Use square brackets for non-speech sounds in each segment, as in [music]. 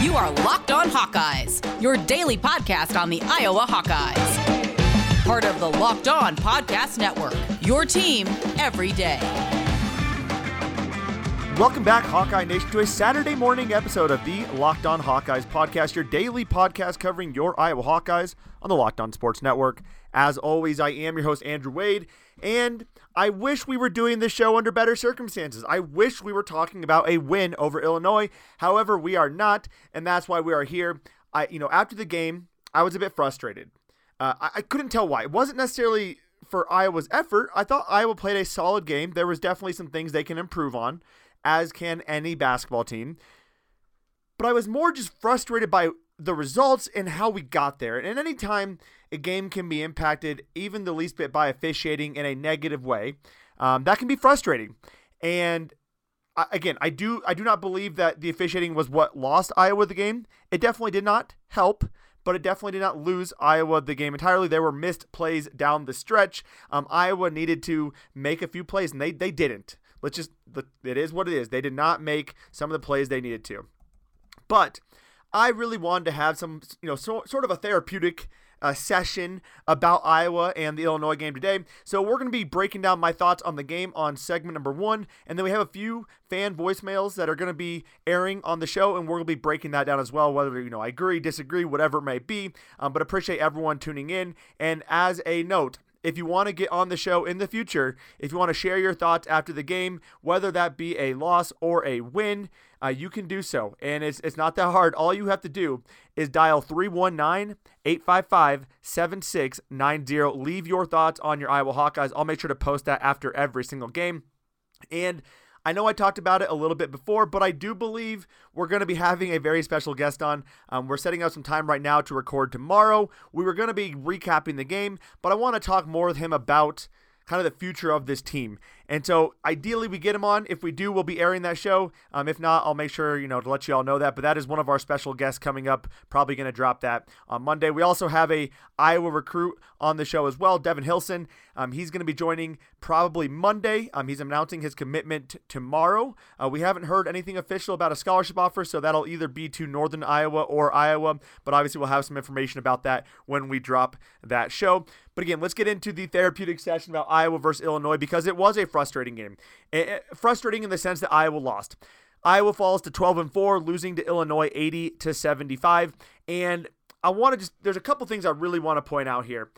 You are Locked On Hawkeyes, your daily podcast on the Iowa Hawkeyes. Part of the Locked On Podcast Network, your team every day. Welcome back, Hawkeye Nation, to a Saturday morning episode of the Locked On Hawkeyes podcast, your daily podcast covering your Iowa Hawkeyes on the Locked On Sports Network. As always, I am your host, Andrew Wade, and I wish we were doing this show under better circumstances. I wish we were talking about a win over Illinois. However, we are not, and that's why we are here. I, you know, after the game, I was a bit frustrated. Uh, I, I couldn't tell why. It wasn't necessarily for Iowa's effort. I thought Iowa played a solid game. There was definitely some things they can improve on as can any basketball team. But I was more just frustrated by the results and how we got there. And anytime a game can be impacted, even the least bit, by officiating in a negative way, um, that can be frustrating. And I, again, I do I do not believe that the officiating was what lost Iowa the game. It definitely did not help but it definitely did not lose Iowa the game entirely. There were missed plays down the stretch. Um, Iowa needed to make a few plays, and they they didn't. Let's just it is what it is. They did not make some of the plays they needed to. But I really wanted to have some, you know, so, sort of a therapeutic uh, session about Iowa and the Illinois game today. So we're going to be breaking down my thoughts on the game on segment number one, and then we have a few fan voicemails that are going to be airing on the show, and we're going to be breaking that down as well. Whether you know I agree, disagree, whatever it may be. Um, but appreciate everyone tuning in. And as a note, if you want to get on the show in the future, if you want to share your thoughts after the game, whether that be a loss or a win, uh, you can do so. And it's, it's not that hard. All you have to do is dial 319 855 7690. Leave your thoughts on your Iowa Hawkeyes. I'll make sure to post that after every single game. And I know I talked about it a little bit before, but I do believe we're going to be having a very special guest on. Um, we're setting up some time right now to record tomorrow. We were going to be recapping the game, but I want to talk more with him about kind of the future of this team. And so ideally we get him on. If we do, we'll be airing that show. Um, if not, I'll make sure, you know, to let you all know that. But that is one of our special guests coming up. Probably going to drop that on Monday. We also have a Iowa recruit on the show as well, Devin Hilson. Um, he's going to be joining probably Monday. Um, he's announcing his commitment tomorrow. Uh, we haven't heard anything official about a scholarship offer, so that'll either be to Northern Iowa or Iowa. But obviously, we'll have some information about that when we drop that show. But again, let's get into the therapeutic session about Iowa versus Illinois because it was a frustrating game. It, frustrating in the sense that Iowa lost. Iowa falls to 12 and 4, losing to Illinois 80 to 75. And I want to just there's a couple things I really want to point out here.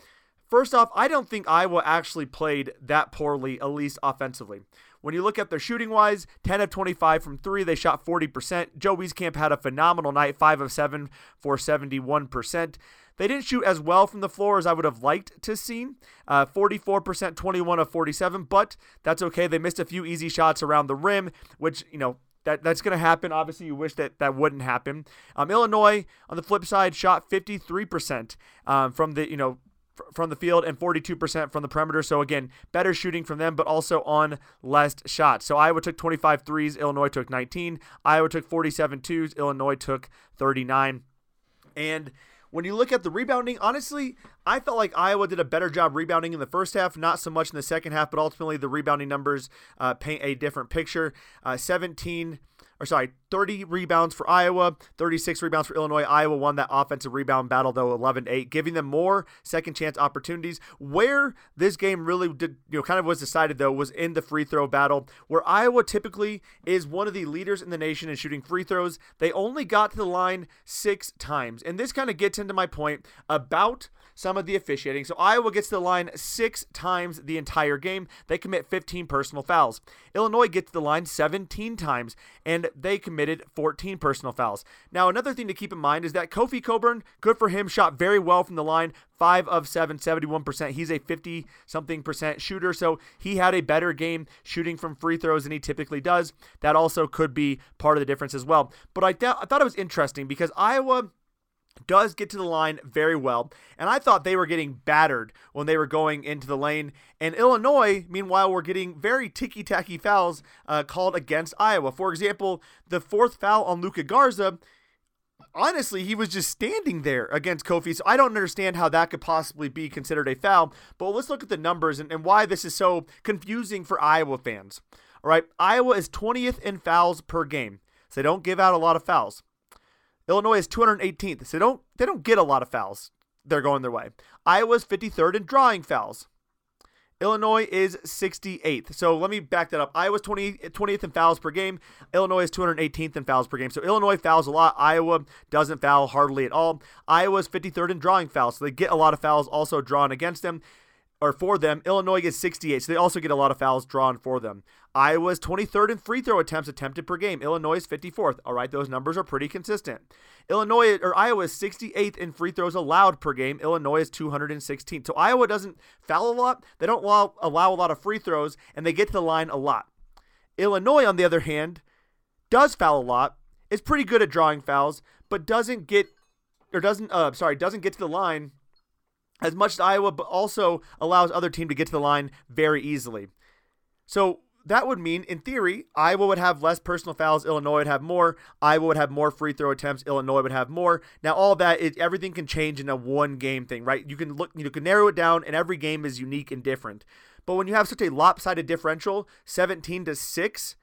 First off, I don't think Iowa actually played that poorly, at least offensively. When you look at their shooting wise, 10 of 25 from three, they shot 40%. Joe Wieskamp had a phenomenal night, 5 of 7 for 71%. They didn't shoot as well from the floor as I would have liked to see. Uh, 44%, 21 of 47, but that's okay. They missed a few easy shots around the rim, which, you know, that, that's going to happen. Obviously, you wish that that wouldn't happen. Um, Illinois, on the flip side, shot 53% um, from the, you know, from the field and 42% from the perimeter. So again, better shooting from them, but also on less shots. So Iowa took 25 threes, Illinois took 19. Iowa took 47 twos, Illinois took 39. And when you look at the rebounding, honestly, I felt like Iowa did a better job rebounding in the first half, not so much in the second half, but ultimately the rebounding numbers uh, paint a different picture. Uh, 17 or sorry, 30 rebounds for Iowa, 36 rebounds for Illinois. Iowa won that offensive rebound battle though 11-8, giving them more second chance opportunities. Where this game really did, you know, kind of was decided though was in the free throw battle, where Iowa typically is one of the leaders in the nation in shooting free throws. They only got to the line 6 times. And this kind of gets into my point about some of the officiating. So Iowa gets to the line six times the entire game. They commit 15 personal fouls. Illinois gets to the line 17 times, and they committed 14 personal fouls. Now, another thing to keep in mind is that Kofi Cockburn, good for him, shot very well from the line. Five of seven, 71%. He's a 50 something percent shooter, so he had a better game shooting from free throws than he typically does. That also could be part of the difference as well. But I, th- I thought it was interesting because Iowa does get to the line very well. And I thought they were getting battered when they were going into the lane. And Illinois, meanwhile, were getting very ticky tacky fouls uh, called against Iowa. For example, the fourth foul on Luka Garza. Honestly, he was just standing there against Kofi. So I don't understand how that could possibly be considered a foul. But let's look at the numbers and, and why this is so confusing for Iowa fans. All right, Iowa is 20th in fouls per game. So they don't give out a lot of fouls. Illinois is 218th. So they don't they don't get a lot of fouls. They're going their way. Iowa's 53rd in drawing fouls. Illinois is 68th. So let me back that up. Iowa's 20, 20th in fouls per game. Illinois is 218th in fouls per game. So Illinois fouls a lot. Iowa doesn't foul hardly at all. Iowa's 53rd in drawing fouls. So they get a lot of fouls also drawn against them or for them. Illinois gets 68, so they also get a lot of fouls drawn for them. Iowa's 23rd in free throw attempts attempted per game. Illinois is 54th. All right, those numbers are pretty consistent. Illinois or Iowa is 68th in free throws allowed per game. Illinois is 216th. So Iowa doesn't foul a lot. They don't allow, allow a lot of free throws, and they get to the line a lot. Illinois, on the other hand, does foul a lot. Is pretty good at drawing fouls, but doesn't get or doesn't uh sorry doesn't get to the line as much as Iowa, but also allows other team to get to the line very easily. So that would mean, in theory, Iowa would have less personal fouls. Illinois would have more. Iowa would have more free throw attempts. Illinois would have more. Now, all that everything can change in a one game thing, right? You can look, you can narrow it down, and every game is unique and different. But when you have such a lopsided differential, 17 to six,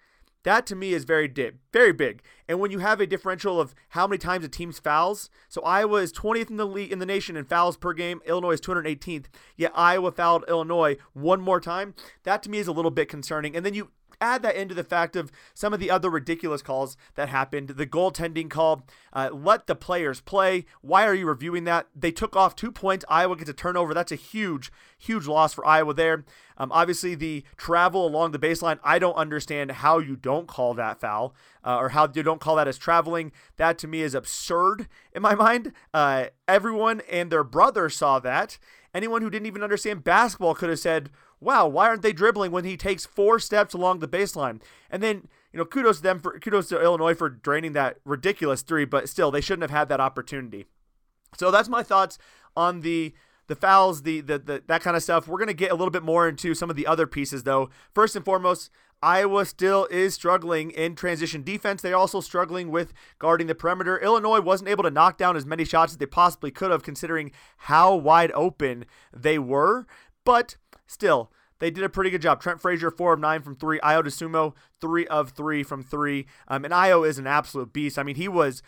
that to me is very big, very big. And when you have a differential of how many times a team's fouls, so Iowa is 20th in the league in the nation in fouls per game. Illinois is 218th. Yet Iowa fouled Illinois one more time. That to me is a little bit concerning. And then you add that into the fact of some of the other ridiculous calls that happened. The goaltending call, uh, let the players play. Why are you reviewing that? They took off two points. Iowa gets a turnover. That's a huge, huge loss for Iowa there. Um, obviously, the travel along the baseline, I don't understand how you don't call that foul uh, or how you don't call that as traveling. That to me is absurd in my [laughs] mind. Uh, everyone and their brother saw that. Anyone who didn't even understand basketball could have said, wow, why aren't they dribbling when he takes four steps along the baseline? And then, you know, kudos to them for kudos to Illinois for draining that ridiculous three, but still they shouldn't have had that opportunity. So that's my thoughts on the the fouls, the, the the that kind of stuff. We're gonna get a little bit more into some of the other pieces though. First and foremost, Iowa still is struggling in transition defense. They're also struggling with guarding the perimeter. Illinois wasn't able to knock down as many shots as they possibly could have, considering how wide open they were. But Still, they did a pretty good job. Trent Frazier, four of nine from three. Ayo Dosunmu, three of three from three. Um, and Ayo is an absolute beast. I mean, he was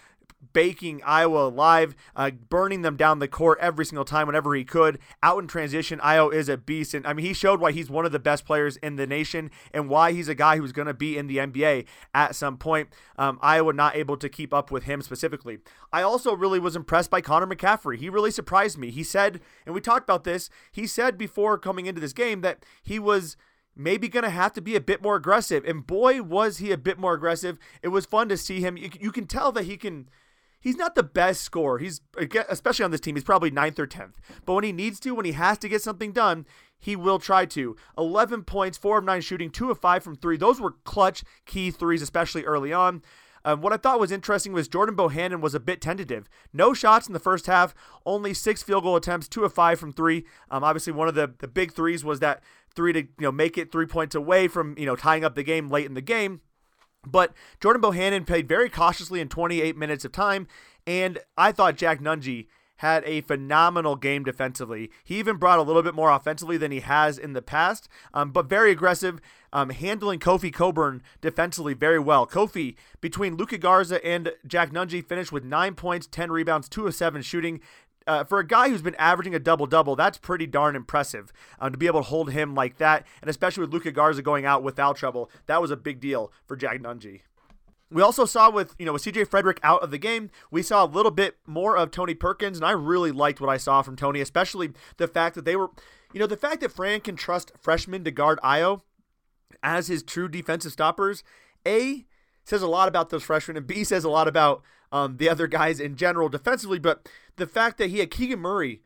baking Iowa alive, uh, burning them down the court every single time whenever he could. Out in transition, Ayo is a beast. And I mean, he showed why he's one of the best players in the nation and why he's a guy who's going to be in the NBA at some point. Um, Iowa not able to keep up with him specifically. I also really was impressed by Connor McCaffery. He really surprised me. He said, and we talked about this, he said before coming into this game that he was maybe going to have to be a bit more aggressive. And boy, was he a bit more aggressive. It was fun to see him. You can tell that he can he's not the best scorer. He's especially on this team, he's probably ninth or tenth. But when he needs to, when he has to get something done, he will try to. 11 points, four of nine shooting, two of five from three. Those were clutch key threes, especially early on. Um, what I thought was interesting was Jordan Bohannon was a bit tentative. No shots in the first half, only six field goal attempts, two of five from three. Um, obviously, one of the, the big threes was that three to you know make it three points away from you know tying up the game late in the game. But Jordan Bohannon played very cautiously in 28 minutes of time, and I thought Jack Nunge had a phenomenal game defensively. He even brought a little bit more offensively than he has in the past, um, but very aggressive, um, handling Kofi Cockburn defensively very well. Kofi, between Luka Garza and Jack Nunge, finished with nine points, 10 rebounds, two of seven shooting uh, for a guy who's been averaging a double double, that's pretty darn impressive. Um, to be able to hold him like that, and especially with Luka Garza going out without trouble, that was a big deal for Jack Nunge. We also saw with you know with CJ Frederick out of the game, we saw a little bit more of Tony Perkins, and I really liked what I saw from Tony, especially the fact that they were, you know, the fact that Fran can trust freshmen to guard Ayo as his true defensive stoppers. A says a lot about those freshmen, and B says a lot about um, the other guys in general defensively. But the fact that he had Keegan Murray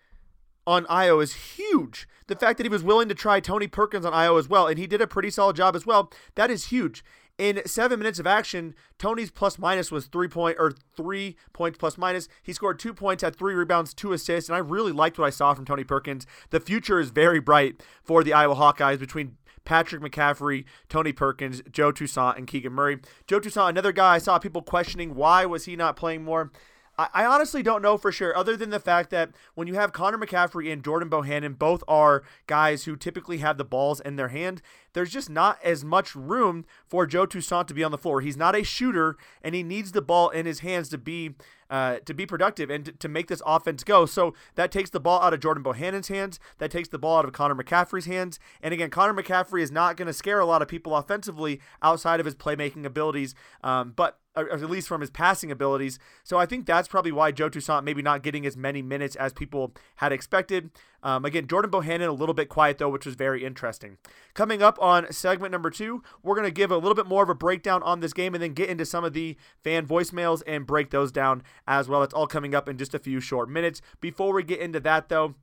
on Ayo is huge. The fact that he was willing to try Tony Perkins on Ayo as well, and he did a pretty solid job as well, that is huge. In seven minutes of action, Tony's plus minus was three point or three points plus minus. He scored two points, had three rebounds, two assists, and I really liked what I saw from Tony Perkins. The future is very bright for the Iowa Hawkeyes between Patrick McCaffery, Tony Perkins, Joe Toussaint, and Keegan Murray. Joe Toussaint, another guy I saw people questioning why was he not playing more. I, honestly don't know for sure, other than the fact that when you have Connor McCaffery and Jordan Bohannon, both are guys who typically have the balls in their hand, there's just not as much room for Joe Toussaint to be on the floor. He's not a shooter, and he needs the ball in his hands to be uh, to be productive and to, to, make this offense go. So that takes the ball out of Jordan Bohannon's hands. That takes the ball out of Connor McCaffery's hands. And again, Connor McCaffery is not going to scare a lot of people offensively outside of his playmaking abilities. Um, but at least from his passing abilities. So I think that's probably why Joe Toussaint maybe not getting as many minutes as people had expected. Um, again, Jordan Bohannon a little bit quiet though, which was very interesting. Coming up on segment number two, we're going to give a little bit more of a breakdown on this game and then get into some of the fan voicemails and break those down as well. It's all coming up in just a few short minutes. Before we get into that though,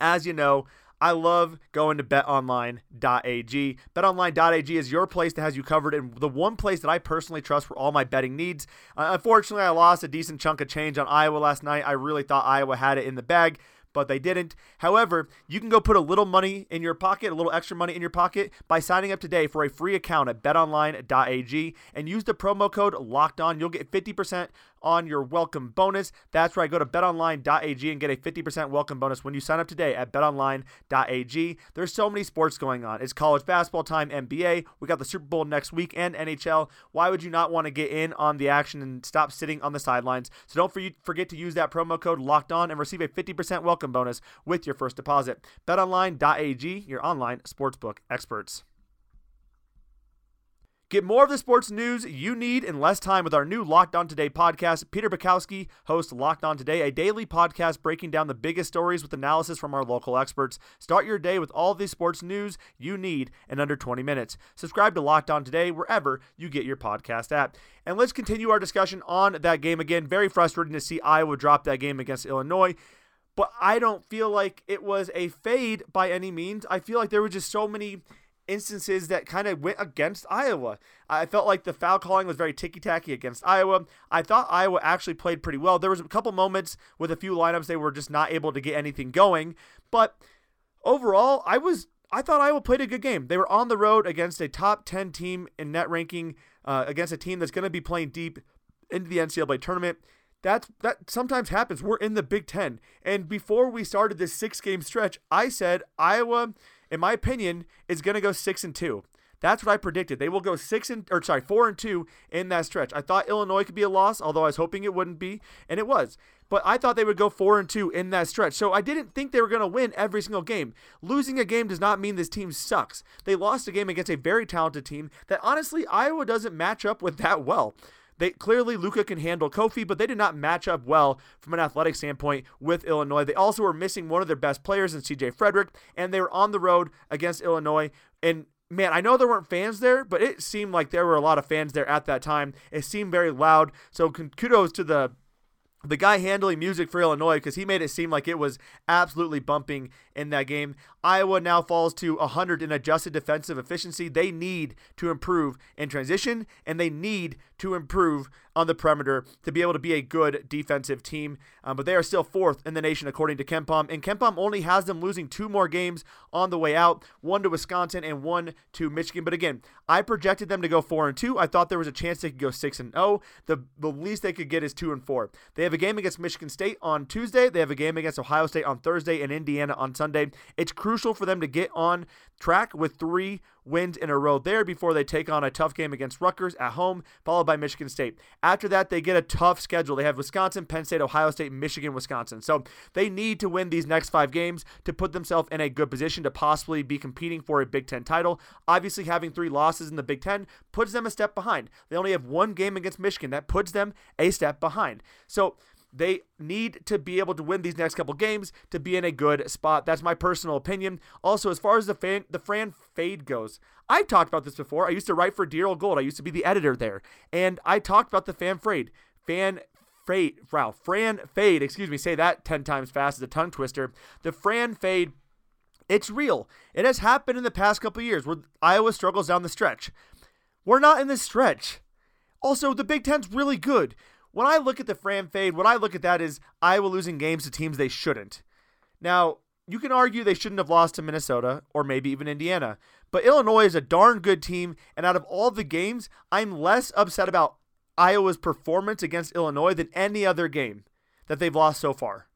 as you know, I love going to betonline.ag. Betonline.ag is your place that has you covered and the one place that I personally trust for all my betting needs. Uh, unfortunately, I lost a decent chunk of change on Iowa last night. I really thought Iowa had it in the bag but they didn't. However, you can go put a little money in your pocket, a little extra money in your pocket by signing up today for a free account at betonline.ag and use the promo code locked on. You'll get 50% on your welcome bonus. That's right. Go to betonline.ag and get a 50% welcome bonus when you sign up today at betonline.ag. There's so many sports going on. It's college basketball time, NBA. We got the Super Bowl next week and NHL. Why would you not want to get in on the action and stop sitting on the sidelines? So don't forget to use that promo code locked on and receive a 50% welcome welcome bonus with your first deposit. BetOnline.ag, your online sportsbook experts. Get more of the sports news you need in less time with our new Locked On Today podcast. Peter Bukowski hosts Locked On Today, a daily podcast breaking down the biggest stories with analysis from our local experts. Start your day with all the sports news you need in under 20 minutes. Subscribe to Locked On Today wherever you get your podcast at. And let's continue our discussion on that game again. Very frustrating to see Iowa drop that game against Illinois but I don't feel like it was a fade by any means. I feel like there were just so many instances that kind of went against Iowa. I felt like the foul calling was very ticky tacky against Iowa. I thought Iowa actually played pretty well. There was a couple moments with a few lineups they were just not able to get anything going, but overall, I was I thought Iowa played a good game. They were on the road against a top 10 team in net ranking, uh, against a team that's going to be playing deep into the NCAA tournament that's that sometimes happens. We're in the Big Ten, and before we started this six game stretch, I said Iowa, in my opinion, is going to go six and two. That's what I predicted. They will go six and or sorry four and two in that stretch. I thought Illinois could be a loss, although I was hoping it wouldn't be, and it was. But I thought they would go four and two in that stretch. So I didn't think they were going to win every single game. Losing a game does not mean this team sucks. They lost a game against a very talented team that honestly Iowa doesn't match up with that well. They clearly Luka can handle Kofi, but they did not match up well from an athletic standpoint with Illinois. They also were missing one of their best players in CJ Frederick, and they were on the road against Illinois. And man, I know there weren't fans there, but it seemed like there were a lot of fans there at that time. It seemed very loud. So kudos to the the guy handling music for Illinois because he made it seem like it was absolutely bumping in that game. Iowa now falls to 100 in adjusted defensive efficiency. They need to improve in transition and they need to improve on the perimeter to be able to be a good defensive team. Um, but they are still fourth in the nation according to KenPom, and KenPom only has them losing two more games on the way out, one to Wisconsin and one to Michigan. But again, I projected them to go four and two. I thought there was a chance they could go six and zero. Oh. The the least they could get is two and four. They have a game against Michigan State on Tuesday. They have a game against Ohio State on Thursday and Indiana on Sunday. It's crucial for them to get on track with three wins in a row there before they take on a tough game against Rutgers at home, followed by Michigan State. After that, they get a tough schedule. They have Wisconsin, Penn State, Ohio State, Michigan, Wisconsin. So they need to win these next five games to put themselves in a good position to possibly be competing for a Big Ten title. Obviously, having three losses in the Big Ten puts them a step behind. They only have one game against Michigan. That puts them a step behind. So they need to be able to win these next couple games to be in a good spot. That's my personal opinion. Also, as far as the fan, the Fran fade goes, I've talked about this before. I used to write for Dear Old Gold. I used to be the editor there, and I talked about the fan fade, fan fade, wow, Fran fade. Excuse me, say that ten times fast as a tongue twister. The Fran fade. It's real. It has happened in the past couple years where Iowa struggles down the stretch. We're not in this stretch. Also, the Big Ten's really good when I look at the Fran fade, what I look at that is Iowa losing games to teams they shouldn't. Now, you can argue they shouldn't have lost to Minnesota or maybe even Indiana, but Illinois is a darn good team, and out of all the games, I'm less upset about Iowa's performance against Illinois than any other game that they've lost so far.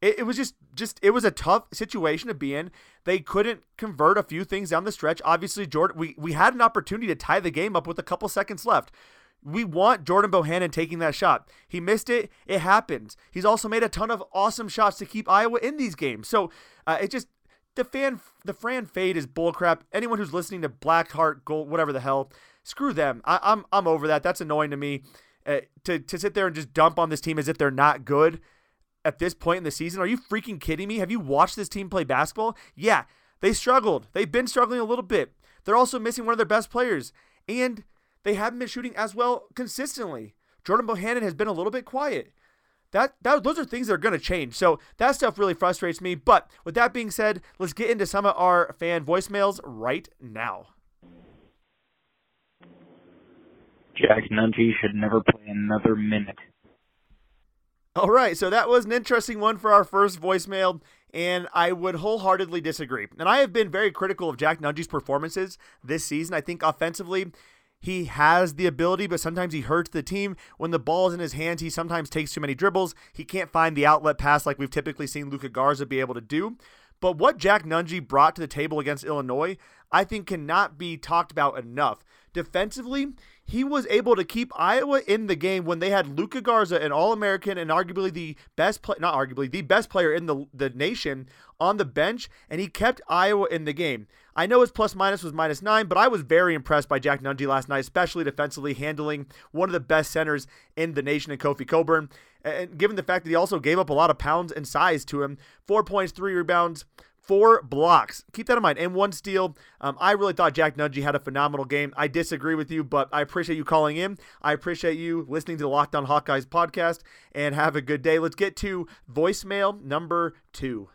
it, it was just just it was a tough situation to be in. They couldn't convert a few things down the stretch. Obviously, Jordan, we we had an opportunity to tie the game up with a couple seconds left. We want Jordan Bohannon taking that shot. He missed it. It happens. He's also made a ton of awesome shots to keep Iowa in these games. So uh, it just the fan the Fran fade is bullcrap. Anyone who's listening to Blackheart Gold, whatever the hell, screw them. I, am I'm, I'm over that. That's annoying to me. Uh, to to sit there and just dump on this team as if they're not good at this point in the season. Are you freaking kidding me? Have you watched this team play basketball? Yeah, they struggled. They've been struggling a little bit. They're also missing one of their best players, and they haven't been shooting as well consistently. Jordan Bohannon has been a little bit quiet. That, that those are things that are going to change. So that stuff really frustrates me. But with that being said, let's get into some of our fan voicemails right now. Jack Nunge should never play another minute. All right, so that was an interesting one for our first voicemail, and I would wholeheartedly disagree. And I have been very critical of Jack Nunge's performances this season. I think offensively, he has the ability, but sometimes he hurts the team. When the ball is in his hands, he sometimes takes too many dribbles. He can't find the outlet pass like we've typically seen Luka Garza be able to do. But what Jack Nunge brought to the table against Illinois, I think cannot be talked about enough. Defensively, he was able to keep Iowa in the game when they had Luka Garza, an All-American and arguably the best play, not arguably the best player in the the nation, on the bench, and he kept Iowa in the game. I know his plus minus was minus nine, but I was very impressed by Jack Nunge last night, especially defensively, handling one of the best centers in the nation in Kofi Cockburn. And given the fact that he also gave up a lot of pounds and size to him, four points, three rebounds four blocks. Keep that in mind. And one steal. Um, I really thought Jack Nunge had a phenomenal game. I disagree with you, but I appreciate you calling in. I appreciate you listening to the Locked On Hawkeyes podcast, and have a good day. Let's get to voicemail number two.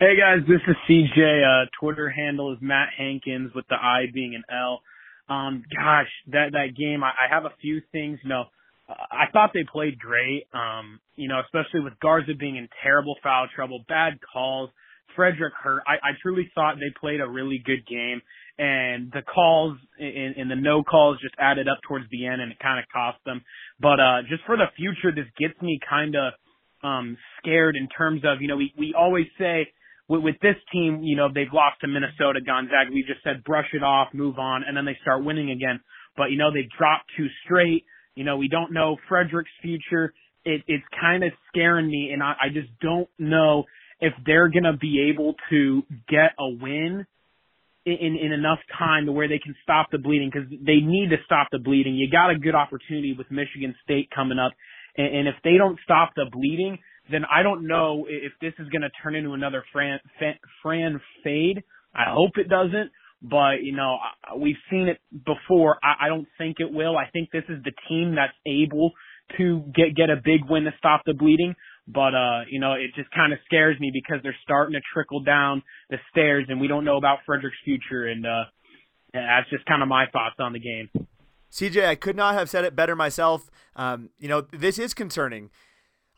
Hey guys, this is CJ. Uh, Twitter handle is Matt Hankins with the I being an L. Um, gosh, that that game, I, I have a few things. You know, I thought they played great. Um, you know, especially with Garza being in terrible foul trouble, bad calls, Frederick hurt. I, I truly thought they played a really good game, and the calls and, the no calls just added up towards the end, and it kind of cost them. But uh, just for the future, this gets me kind of um, scared in terms of you know we we always say with, with this team, you know, they've lost to Minnesota, Gonzaga. We just said brush it off, move on, and then they start winning again. But you know, they dropped two straight. You know, we don't know Frederick's future. It, it's kind of scaring me, and I, I just don't know if they're going to be able to get a win in, in enough time to where they can stop the bleeding because they need to stop the bleeding. You got a good opportunity with Michigan State coming up, and, and if they don't stop the bleeding, then I don't know if this is going to turn into another Fran, Fran fade. I hope it doesn't, but you know we've seen it before. I, I don't think it will. I think this is the team that's able to get get a big win to stop the bleeding. But uh, you know, it just kind of scares me because they're starting to trickle down the stairs, and we don't know about Frederick's future. And uh, that's just kind of my thoughts on the game. CJ, I could not have said it better myself. Um, you know, this is concerning.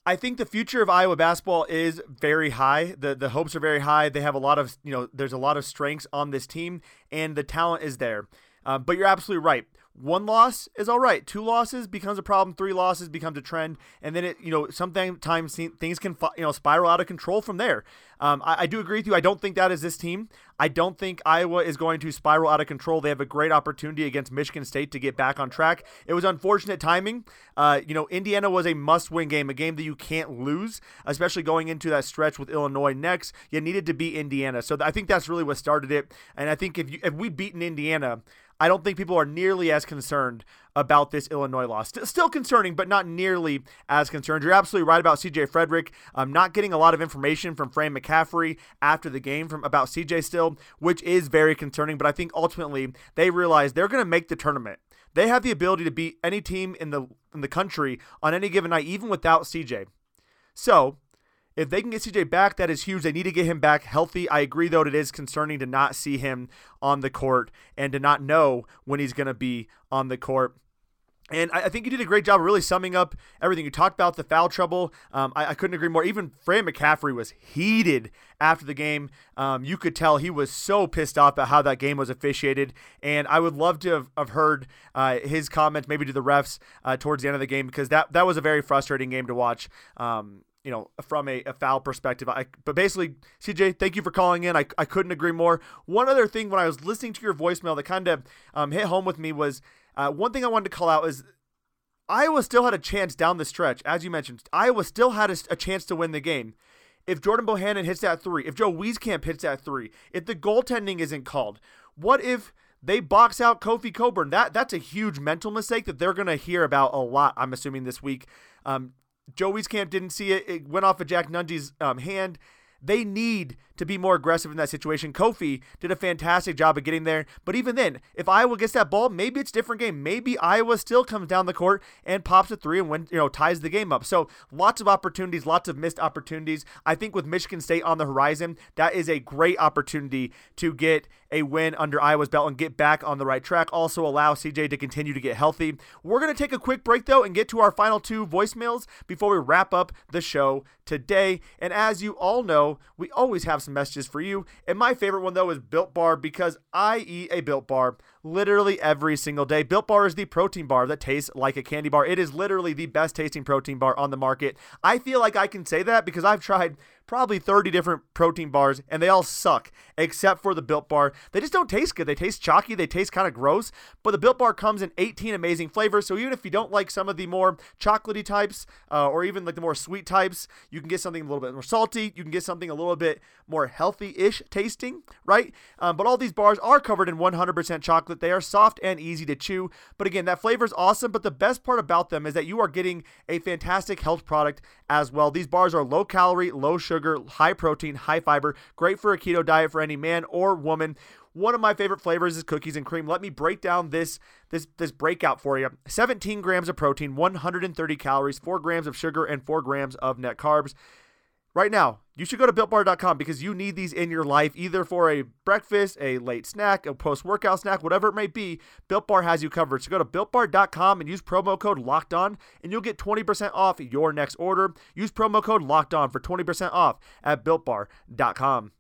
I think the future of Iowa basketball is very high. The the hopes are very high. They have a lot of you know there's a lot of strengths on this team, and the talent is there. Uh, but you're absolutely right one loss is all right. Two losses becomes a problem. Three losses becomes a trend, and then it, you know, sometimes things can, you know, spiral out of control from there. Um, I, I, do agree with you. I don't think that is this team. I don't think Iowa is going to spiral out of control. They have a great opportunity against Michigan State to get back on track. It was unfortunate timing. Uh, you know, Indiana was a must-win game, a game that you can't lose, especially going into that stretch with Illinois next. You needed to beat Indiana, so I think that's really what started it. And I think if you, if we beaten Indiana I don't think people are nearly as concerned about this Illinois loss. Still concerning, but not nearly as concerned. You're absolutely right about CJ Frederick. I'm not getting a lot of information from Fran McCaffery after the game from about CJ still, which is very concerning. But I think ultimately they realize they're going to make the tournament. They have the ability to beat any team in the in the country on any given night, even without CJ. So if they can get CJ back, that is huge. They need to get him back healthy. I agree, though, it is concerning to not see him on the court and to not know when he's going to be on the court. And I, think you did a great job of really summing up everything. You talked about the foul trouble. Um, I, I, couldn't agree more. Even Fran McCaffery was heated after the game. Um, you could tell he was so pissed off at how that game was officiated. And I would love to have, have heard uh, his comments maybe to the refs uh, towards the end of the game because that, that was a very frustrating game to watch. Um, you know, from a, a foul perspective. I, but basically, CJ, thank you for calling in. I, I couldn't agree more. One other thing, when I was listening to your voicemail that kind of um, hit home with me was uh, one thing I wanted to call out is Iowa still had a chance down the stretch. As you mentioned, Iowa still had a, a chance to win the game. If Jordan Bohannon hits that three, if Joe Wieskamp hits that three, if the goaltending isn't called, what if they box out Kofi Cockburn. That that's a huge mental mistake that they're going to hear about a lot. I'm assuming this week. Um, Joe Wieskamp didn't see it. It went off of Jack Nunge's um, hand. They need to be more aggressive in that situation. Kofi did a fantastic job of getting there. But even then, if Iowa gets that ball, maybe it's a different game. Maybe Iowa still comes down the court and pops a three and win, you know, ties the game up. So lots of opportunities, lots of missed opportunities. I think with Michigan State on the horizon, that is a great opportunity to get a win under Iowa's belt and get back on the right track. Also allow CJ to continue to get healthy. We're to take a quick break though and get to our final two voicemails before we wrap up the show today. And as you all know, we always have some messages for you. And my favorite one, though, is Built Bar because I eat a Built Bar literally every single day. Built Bar is the protein bar that tastes like a candy bar. It is literally the best tasting protein bar on the market. I feel like I can say that because I've tried probably 30 different protein bars and they all suck except for the Built Bar. They just don't taste good. They taste chalky, they taste kind of gross, but the Built Bar comes in 18 amazing flavors. So even if you don't like some of the more chocolatey types uh, or even like the more sweet types, you can get something a little bit more salty. You can get something a little bit more healthy-ish tasting, right? Um, but all these bars are covered in 100% chocolate. They are soft and easy to chew. But again, that flavor is awesome. But the best part about them is that you are getting a fantastic health product as well. These bars are low calorie, low sugar, high protein, high fiber, great for a keto diet for any man or woman. One of my favorite flavors is cookies and cream. Let me break down this this this breakout for you. 17 grams of protein, 130 calories, 4 grams of sugar, and 4 grams of net carbs. Right now, you should go to builtbar.com because you need these in your life, either for a breakfast, a late snack, a post workout snack, whatever it may be. Built Bar has you covered. So go to builtbar.com and use promo code locked on, and you'll get 20% off your next order. Use promo code locked on for 20% off at builtbar.com.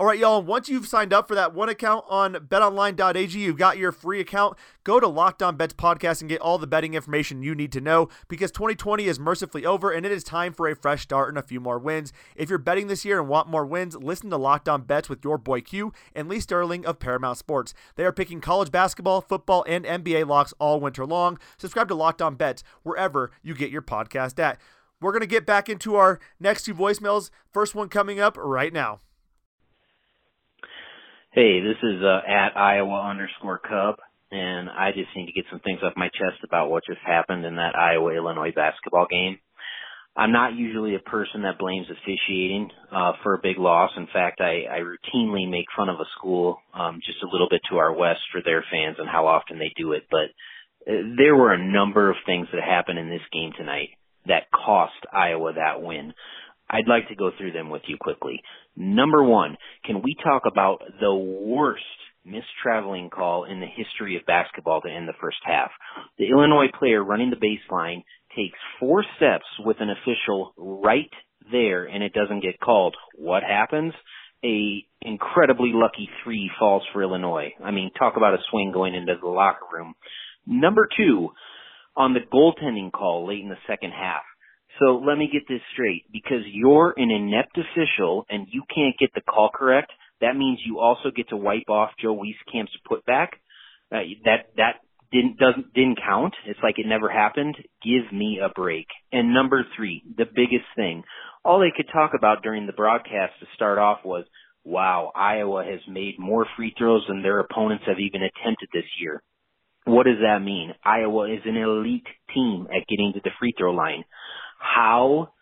All right, y'all. Once you've signed up for that one account on betonline.ag, you've got your free account. Go to Locked On Bets Podcast and get all the betting information you need to know because 2020 is mercifully over and it is time for a fresh start and a few more wins. If you're betting this year and want more wins, listen to Locked On Bets with your boy Q and Lee Sterling of Paramount Sports. They are picking college basketball, football, and NBA locks all winter long. Subscribe to Locked On Bets wherever you get your podcast at. We're going to get back into our next two voicemails. First one coming up right now. Hey, this is uh, at Iowa underscore Cub, and I just need to get some things off my chest about what just happened in that Iowa Illinois basketball game. I'm not usually a person that blames officiating uh, for a big loss. In fact, I, I routinely make fun of a school um, just a little bit to our west for their fans and how often they do it. But uh, there were a number of things that happened in this game tonight that cost Iowa that win. I'd like to go through them with you quickly. Number one, can we talk about the worst missed traveling call in the history of basketball to end the first half? The Illinois player running the baseline takes four steps with an official right there and it doesn't get called. What happens? A incredibly lucky three falls for Illinois. I mean, talk about a swing going into the locker room. Number two, on the goaltending call late in the second half, so let me get this straight. Because you're an inept official and you can't get the call correct, that means you also get to wipe off Joe Wieskamp's putback. Uh, that that didn't doesn't didn't count. It's like it never happened. Give me a break. And number three, the biggest thing, all they could talk about during the broadcast to start off was, "Wow, Iowa has made more free throws than their opponents have even attempted this year." What does that mean? Iowa is an elite team at getting to the free throw line. How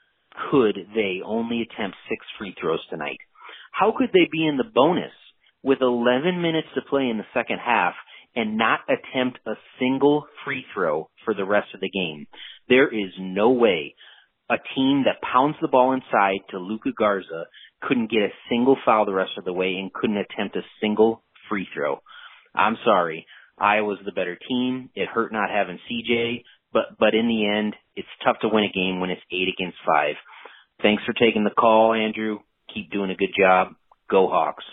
could they only attempt six free throws tonight? How could they be in the bonus with 11 minutes to play in the second half and not attempt a single free throw for the rest of the game? There is no way a team that pounds the ball inside to Luka Garza couldn't get a single foul the rest of the way and couldn't attempt a single free throw. I'm sorry. Iowa's the better team. It hurt not having CJ, but but in the end, it's tough to win a game when it's eight against five. Thanks for taking the call, Andrew. Keep doing a good job. Go Hawks.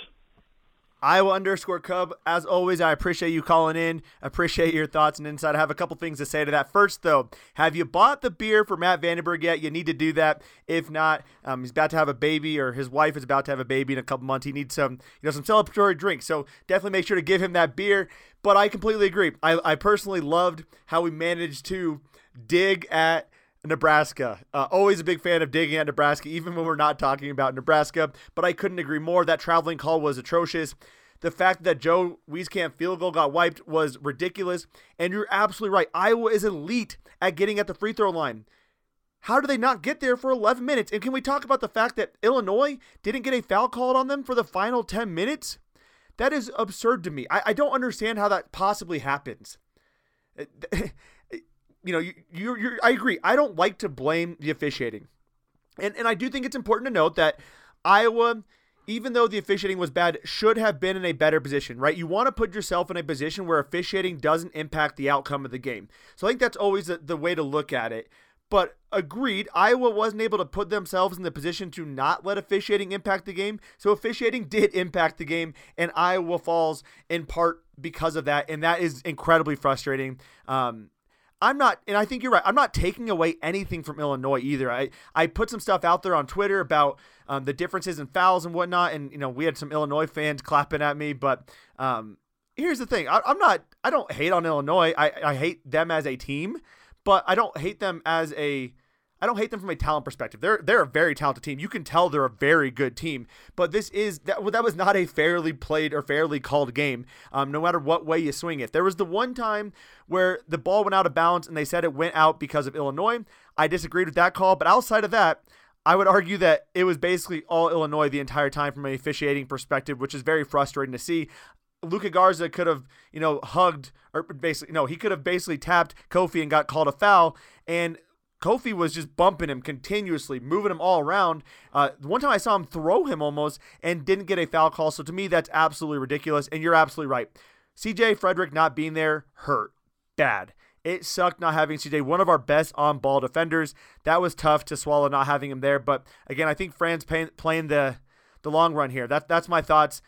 Iowa underscore Cub. As always, I appreciate you calling in. Appreciate your thoughts and insight. I have a couple things to say to that. First, though, have you bought the beer for Matt VandeBerg yet? You need to do that. If not, um, he's about to have a baby, or his wife is about to have a baby in a couple months. He needs some, you know, some celebratory drinks. So definitely make sure to give him that beer. But I completely agree. I, I personally loved how we managed to dig at Nebraska. Uh, always a big fan of digging at Nebraska, even when we're not talking about Nebraska. But I couldn't agree more. That traveling call was atrocious. The fact that Joe Wieskamp field goal got wiped was ridiculous. And you're absolutely right. Iowa is elite at getting at the free throw line. How do they not get there for 11 minutes? And can we talk about the fact that Illinois didn't get a foul called on them for the final 10 minutes? That is absurd to me. I, I don't understand how that possibly happens. [laughs] you know, you, you're, you're, I agree. I don't like to blame the officiating. And, and I do think it's important to note that Iowa, even though the officiating was bad, should have been in a better position, right? You want to put yourself in a position where officiating doesn't impact the outcome of the game. So I think that's always the, the way to look at it. But agreed, Iowa wasn't able to put themselves in the position to not let officiating impact the game. So officiating [laughs] did impact the game, and Iowa falls in part because of that. And that is incredibly frustrating. Um, I'm not, and I think you're right. I'm not taking away anything from Illinois either. I, I put some stuff out there on Twitter about um, the differences in fouls and whatnot, and you know we had some Illinois fans clapping at me. But um, here's the thing: I, am not, I don't hate on Illinois. I, I hate them as a team, but I don't hate them as a I don't hate them from a talent perspective. They're they're a very talented team. You can tell they're a very good team. But this is that that was not a fairly played or fairly called game. Um, no matter what way you swing it. There was the one time where the ball went out of bounds and they said it went out because of Illinois. I disagreed with that call, but outside of that. I would argue that it was basically all Illinois the entire time from an officiating perspective, which is very frustrating to see. Luka Garza could have, you know, hugged or basically no, he could have basically tapped Kofi and got called a foul. And Kofi was just bumping him continuously, moving him all around. Uh, one time I saw him throw him almost and didn't get a foul call. So to me, that's absolutely ridiculous. And you're absolutely right. CJ Frederick not being there hurt bad. It sucked not having CJ, one of our best on ball defenders. That was tough to swallow not having him there. But again, I think Fran's playing, the the long run here. That that's my thoughts.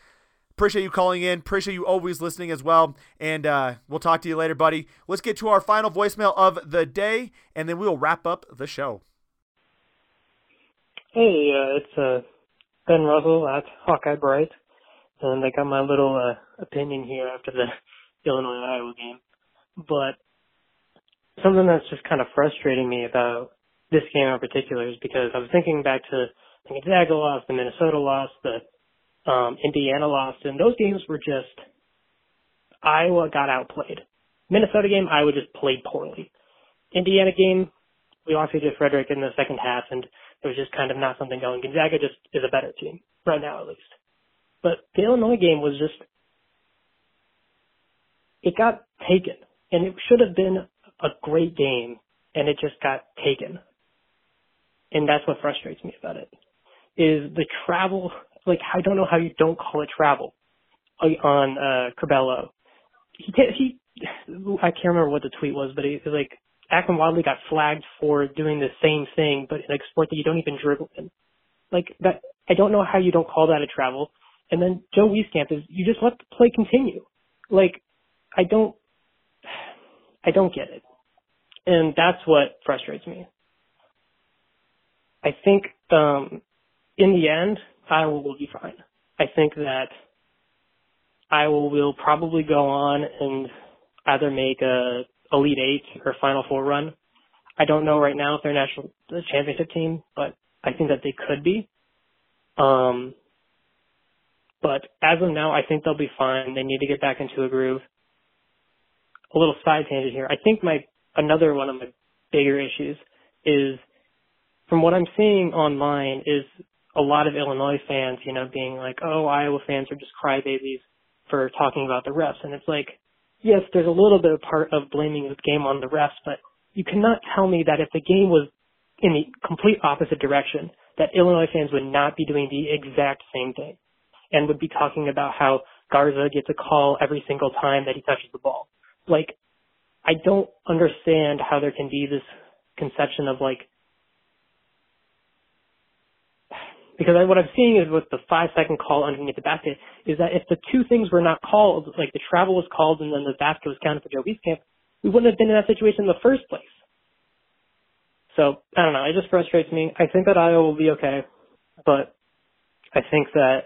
Appreciate you calling in. Appreciate you always listening as well. And uh, we'll talk to you later, buddy. Let's get to our final voicemail of the day, and then we'll wrap up the show. Hey, uh, it's uh, Ben Russell at Hawkeye Bright, and I got my little uh, opinion here after the [laughs] Illinois Iowa game. But something that's just kind of frustrating me about this game in particular is because I was thinking back to the Gonzaga loss, the Minnesota loss, the um, Indiana lost, and those games were just Iowa got outplayed. Minnesota game, Iowa just played poorly. Indiana game, we lost AJ Frederick in the second half, and there was just kind of not something going. Gonzaga just is a better team right now, at least. But the Illinois game was just it got taken, and it should have been a great game, and it just got taken. And that's what frustrates me about it. Is the travel like I don't know how you don't call it travel on uh Curbelo. He he I can't remember what the tweet was, but it was like Akrum Wadley got flagged for doing the same thing, but in a sport that you don't even dribble in. Like that, I don't know how you don't call that a travel. And then Joe Wieskamp is you just let the play continue. Like I don't, I don't get it, and that's what frustrates me. I think um, in the end, Iowa will be fine. I think that Iowa will probably go on and either make a Elite Eight or Final Four run. I don't know right now if they're a national championship team, but I think that they could be. Um, but as of now, I think they'll be fine. They need to get back into a groove. A little side tangent here. I think my another one of my bigger issues is from what I'm seeing online is a lot of Illinois fans, you know, being like, oh, Iowa fans are just crybabies for talking about the refs. And it's like, yes, there's a little bit of part of blaming the game on the refs, but you cannot tell me that if the game was in the complete opposite direction, that Illinois fans would not be doing the exact same thing and would be talking about how Garza gets a call every single time that he touches the ball. Like, I don't understand how there can be this conception of like because I, what I'm seeing is with the five second call underneath the basket is that if the two things were not called, like the travel was called and then the basket was counted for Joe Wieskamp, we wouldn't have been in that situation in the first place. So I don't know. It just frustrates me. I think that Iowa will be okay, but I think that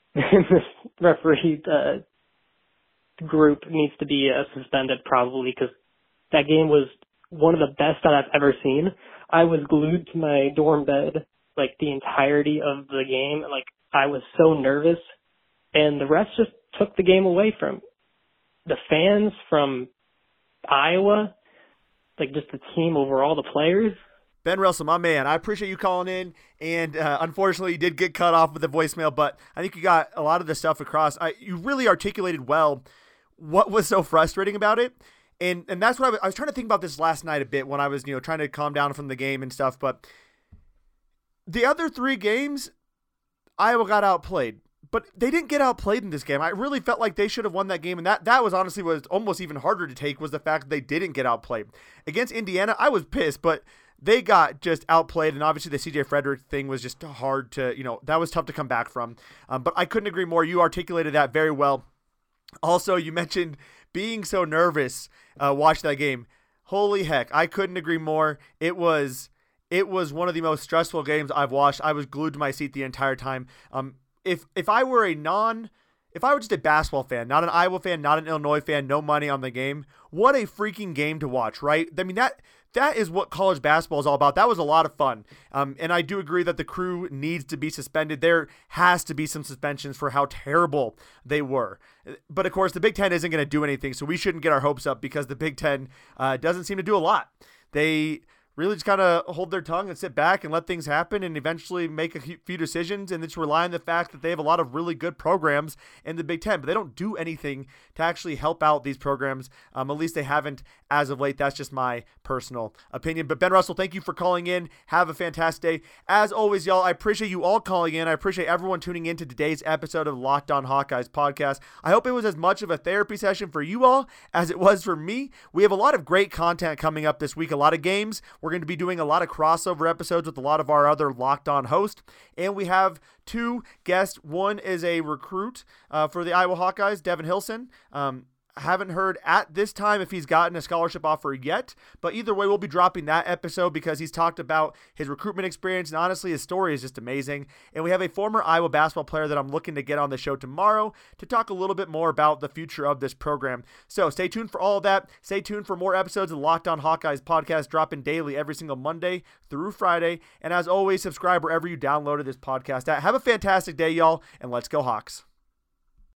[laughs] this referee uh, group needs to be uh, suspended probably because that game was one of the best that I've ever seen. I was glued to my dorm bed like the entirety of the game. Like I was so nervous, and the refs just took the game away from the fans, from Iowa, like just the team overall, the players. Ben Russell, my man, I appreciate you calling in. And uh, unfortunately, you did get cut off with the voicemail, but I think you got a lot of the stuff across. I, you really articulated well what was so frustrating about it. And, and that's what I was, I was trying to think about this last night a bit when I was, you know, trying to calm down from the game and stuff. But the other three games, Iowa got outplayed, but they didn't get outplayed in this game. I really felt like they should have won that game, and that that was honestly was almost even harder to take was the fact that they didn't get outplayed against Indiana. I was pissed, but they got just outplayed, and obviously the CJ Frederick thing was just hard to you know that was tough to come back from. Um, but I couldn't agree more. You articulated that very well. Also, you [laughs] mentioned being so nervous uh, watch that game. Holy heck, I couldn't agree more. It was it was one of the most stressful games I've watched. I was glued to my seat the entire time. Um, if if I were a non if I were just a basketball fan, not an Iowa fan, not an Illinois fan, no money on the game, what a freaking game to watch, right? I mean that that is what college basketball is all about. That was a lot of fun. Um, and I do agree that the crew needs to be suspended. There has to be some suspensions for how terrible they were. But of course, the Big Ten isn't going to do anything, so we shouldn't get our hopes up because the Big Ten uh, doesn't seem to do a lot. They really just kind of hold their tongue and sit back and let things happen and eventually make a few decisions and just rely on the fact that they have a lot of really good programs in the Big Ten, but they don't do anything to actually help out these programs. Um, at least they haven't as of late. That's just my personal opinion. But Ben Russell, thank you for calling in. Have a fantastic day. As always, y'all, I appreciate you all calling in. I appreciate everyone tuning in to today's episode of Locked On Hawkeyes podcast. I hope it was as much of a therapy session for you all as it was for me. We have a lot of great content coming up this week, a lot of games. We're going to be doing a lot of crossover episodes with a lot of our other Locked On hosts. And we have two guests. One is a recruit uh, for the Iowa Hawkeyes, Devin Hilson. Um, haven't heard at this time if he's gotten a scholarship offer yet, but either way, we'll be dropping that episode because he's talked about his recruitment experience. And honestly, his story is just amazing. And we have a former Iowa basketball player that I'm looking to get on the show tomorrow to talk a little bit more about the future of this program. So stay tuned for all of that. Stay tuned for more episodes of Locked On Hawkeyes podcast dropping daily every single Monday through Friday. And as always, subscribe wherever you downloaded this podcast at. Have a fantastic day, y'all, and let's go, Hawks.